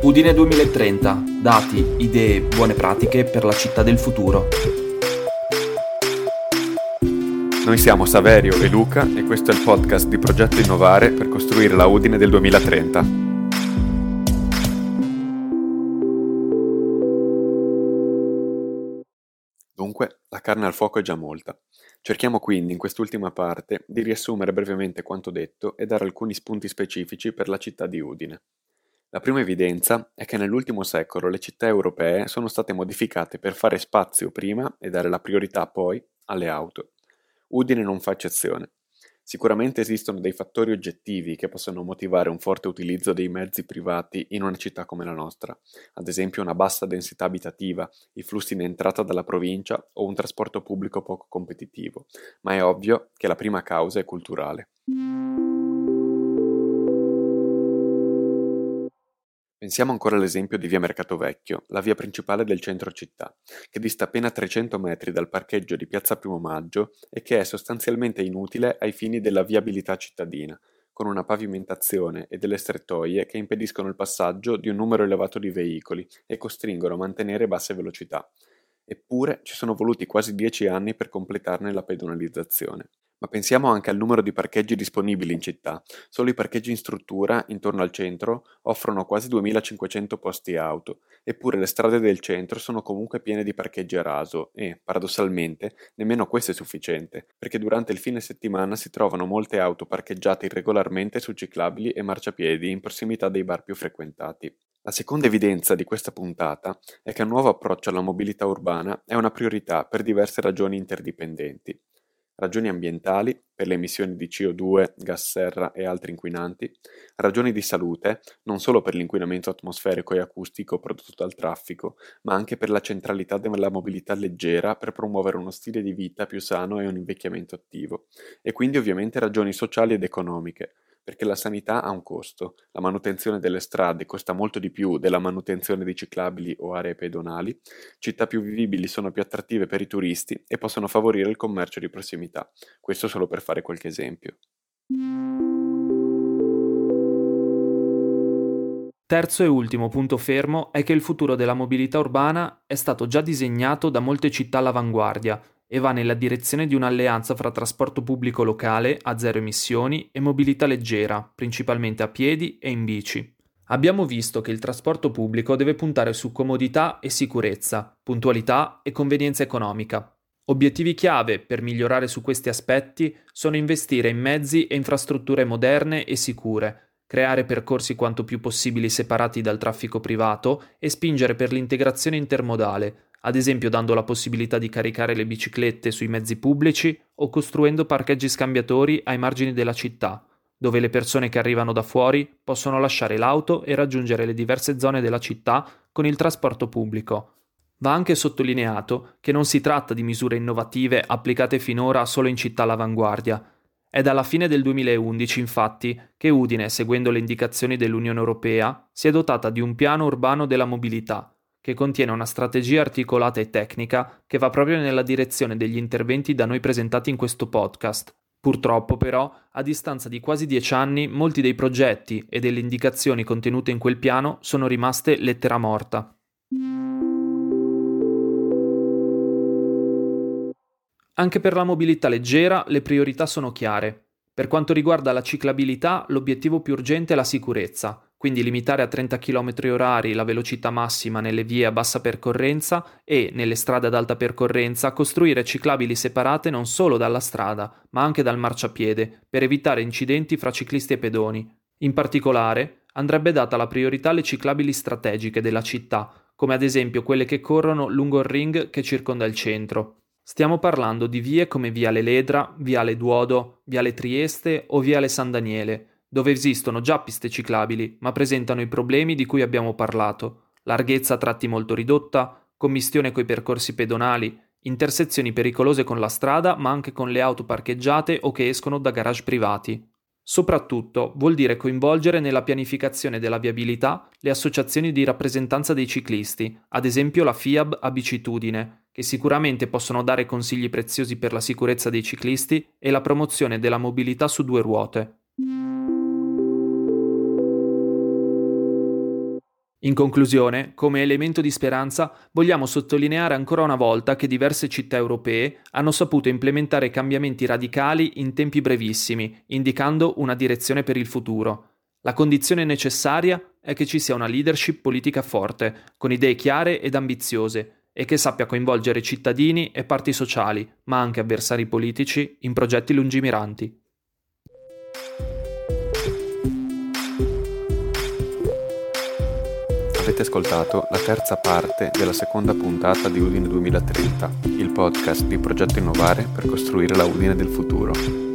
Udine 2030. Dati, idee, buone pratiche per la città del futuro. Noi siamo Saverio e Luca e questo è il podcast di Progetto Innovare per costruire la Udine del 2030. Dunque, la carne al fuoco è già molta. Cerchiamo quindi in quest'ultima parte di riassumere brevemente quanto detto e dare alcuni spunti specifici per la città di Udine. La prima evidenza è che nell'ultimo secolo le città europee sono state modificate per fare spazio prima e dare la priorità poi alle auto. Udine non fa eccezione. Sicuramente esistono dei fattori oggettivi che possono motivare un forte utilizzo dei mezzi privati in una città come la nostra, ad esempio una bassa densità abitativa, i flussi in entrata dalla provincia o un trasporto pubblico poco competitivo, ma è ovvio che la prima causa è culturale. Pensiamo ancora all'esempio di via Mercato Vecchio, la via principale del centro città, che dista appena 300 metri dal parcheggio di Piazza Primo Maggio e che è sostanzialmente inutile ai fini della viabilità cittadina, con una pavimentazione e delle strettoie che impediscono il passaggio di un numero elevato di veicoli e costringono a mantenere basse velocità. Eppure ci sono voluti quasi dieci anni per completarne la pedonalizzazione. Ma pensiamo anche al numero di parcheggi disponibili in città. Solo i parcheggi in struttura, intorno al centro, offrono quasi 2500 posti auto, eppure le strade del centro sono comunque piene di parcheggi a raso e, paradossalmente, nemmeno questo è sufficiente, perché durante il fine settimana si trovano molte auto parcheggiate irregolarmente su ciclabili e marciapiedi in prossimità dei bar più frequentati. La seconda evidenza di questa puntata è che un nuovo approccio alla mobilità urbana è una priorità per diverse ragioni interdipendenti ragioni ambientali per le emissioni di CO2, gas serra e altri inquinanti, ragioni di salute, non solo per l'inquinamento atmosferico e acustico prodotto dal traffico, ma anche per la centralità della mobilità leggera per promuovere uno stile di vita più sano e un invecchiamento attivo, e quindi ovviamente ragioni sociali ed economiche, perché la sanità ha un costo, la manutenzione delle strade costa molto di più della manutenzione di ciclabili o aree pedonali, città più vivibili sono più attrattive per i turisti e possono favorire il commercio di prossimità, questo solo per fare qualche esempio. Terzo e ultimo punto fermo è che il futuro della mobilità urbana è stato già disegnato da molte città all'avanguardia e va nella direzione di un'alleanza fra trasporto pubblico locale a zero emissioni e mobilità leggera, principalmente a piedi e in bici. Abbiamo visto che il trasporto pubblico deve puntare su comodità e sicurezza, puntualità e convenienza economica. Obiettivi chiave per migliorare su questi aspetti sono investire in mezzi e infrastrutture moderne e sicure, creare percorsi quanto più possibili separati dal traffico privato e spingere per l'integrazione intermodale, ad esempio dando la possibilità di caricare le biciclette sui mezzi pubblici o costruendo parcheggi scambiatori ai margini della città, dove le persone che arrivano da fuori possono lasciare l'auto e raggiungere le diverse zone della città con il trasporto pubblico. Va anche sottolineato che non si tratta di misure innovative applicate finora solo in città all'avanguardia. È dalla fine del 2011, infatti, che Udine, seguendo le indicazioni dell'Unione Europea, si è dotata di un piano urbano della mobilità, che contiene una strategia articolata e tecnica che va proprio nella direzione degli interventi da noi presentati in questo podcast. Purtroppo però, a distanza di quasi dieci anni, molti dei progetti e delle indicazioni contenute in quel piano sono rimaste lettera morta. Anche per la mobilità leggera le priorità sono chiare. Per quanto riguarda la ciclabilità, l'obiettivo più urgente è la sicurezza, quindi limitare a 30 km h la velocità massima nelle vie a bassa percorrenza e, nelle strade ad alta percorrenza, costruire ciclabili separate non solo dalla strada, ma anche dal marciapiede, per evitare incidenti fra ciclisti e pedoni. In particolare, andrebbe data la priorità alle ciclabili strategiche della città, come ad esempio quelle che corrono lungo il ring che circonda il centro. Stiamo parlando di vie come Viale Ledra, Viale Duodo, Viale Trieste o Viale San Daniele, dove esistono già piste ciclabili, ma presentano i problemi di cui abbiamo parlato, larghezza a tratti molto ridotta, commistione coi percorsi pedonali, intersezioni pericolose con la strada, ma anche con le auto parcheggiate o che escono da garage privati. Soprattutto vuol dire coinvolgere nella pianificazione della viabilità le associazioni di rappresentanza dei ciclisti, ad esempio la FIAB Abicitudine, che sicuramente possono dare consigli preziosi per la sicurezza dei ciclisti e la promozione della mobilità su due ruote. In conclusione, come elemento di speranza, vogliamo sottolineare ancora una volta che diverse città europee hanno saputo implementare cambiamenti radicali in tempi brevissimi, indicando una direzione per il futuro. La condizione necessaria è che ci sia una leadership politica forte, con idee chiare ed ambiziose, e che sappia coinvolgere cittadini e parti sociali, ma anche avversari politici, in progetti lungimiranti. Avete ascoltato la terza parte della seconda puntata di Udine 2030, il podcast di Progetto Innovare per costruire la Udine del futuro.